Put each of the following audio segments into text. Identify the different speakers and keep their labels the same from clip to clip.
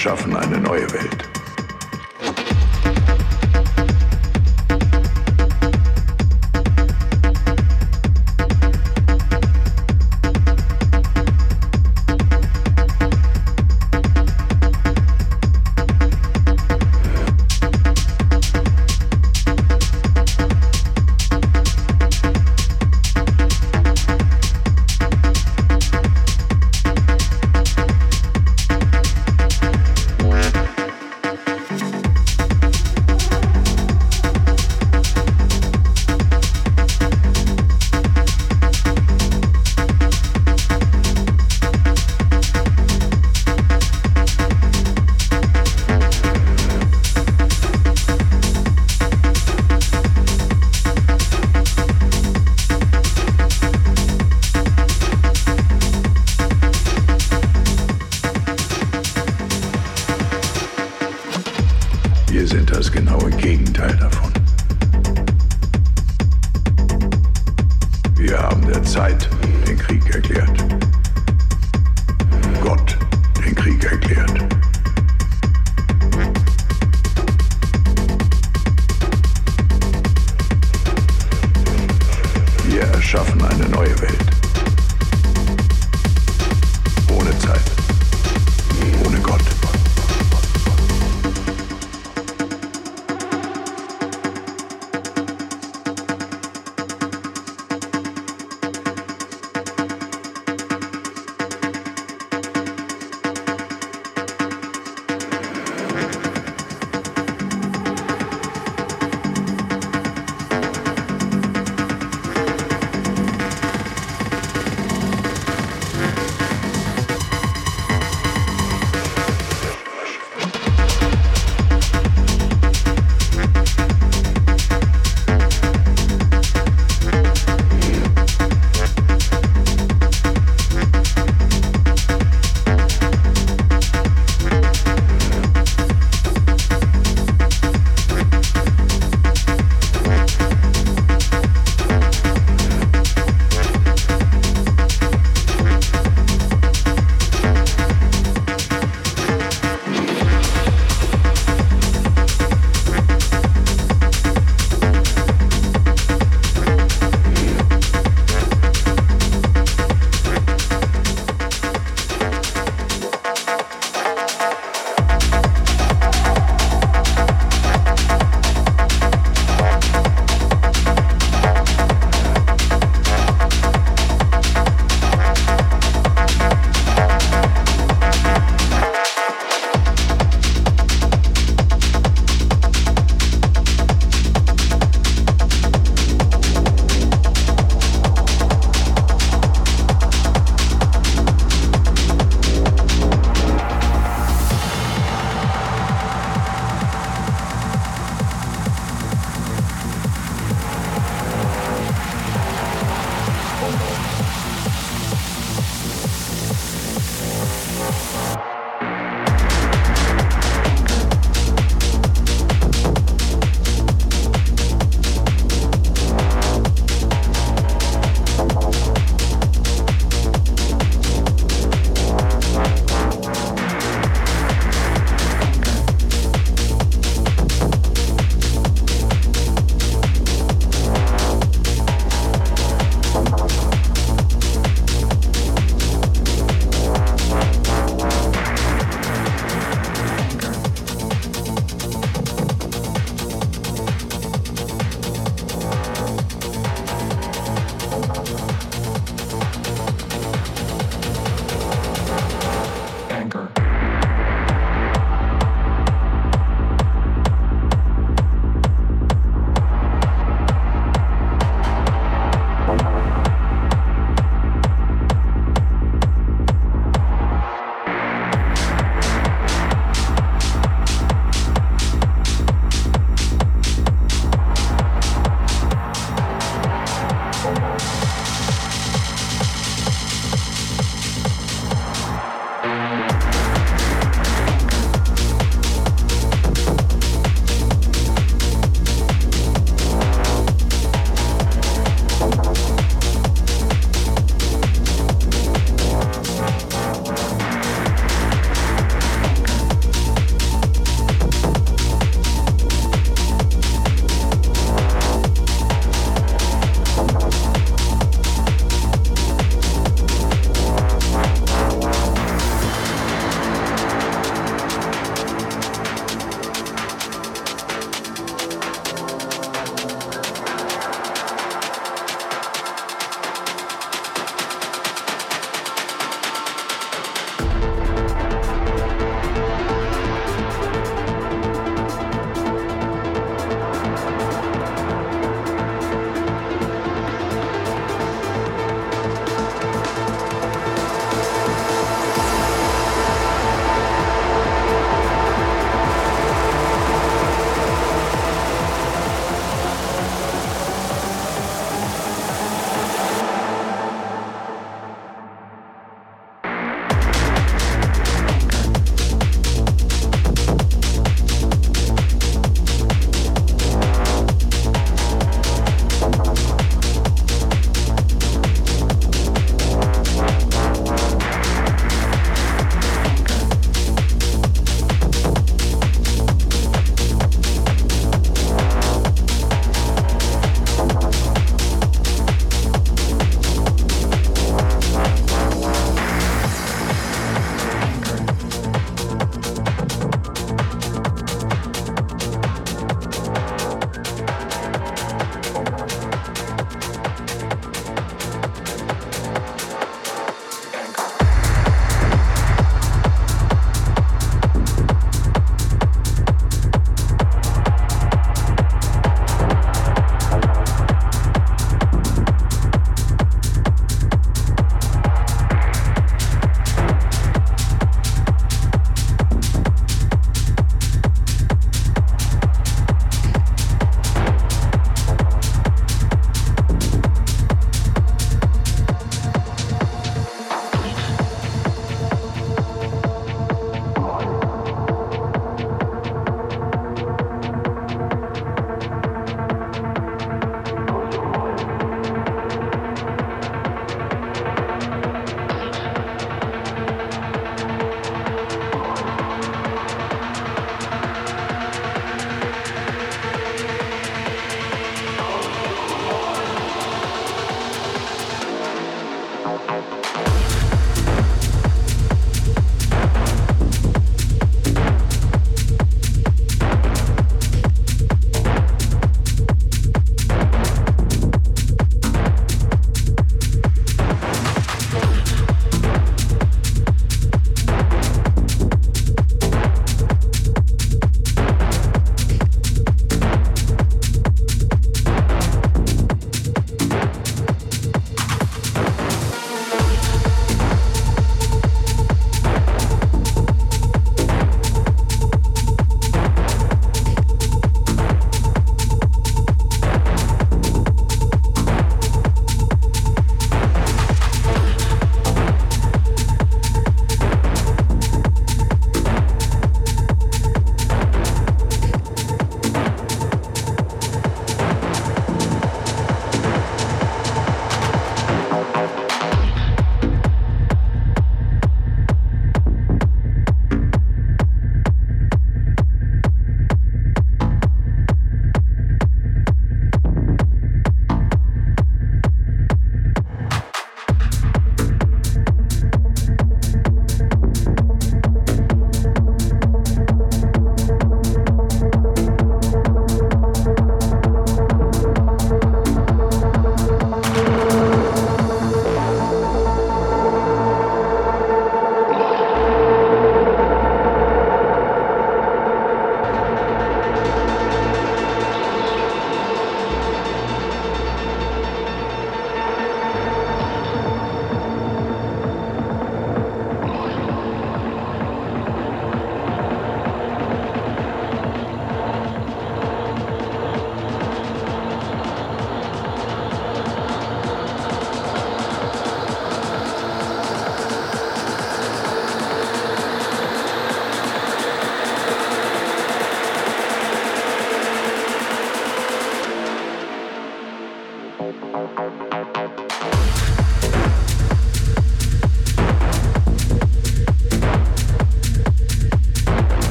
Speaker 1: schaffen.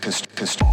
Speaker 1: Couldn't stop.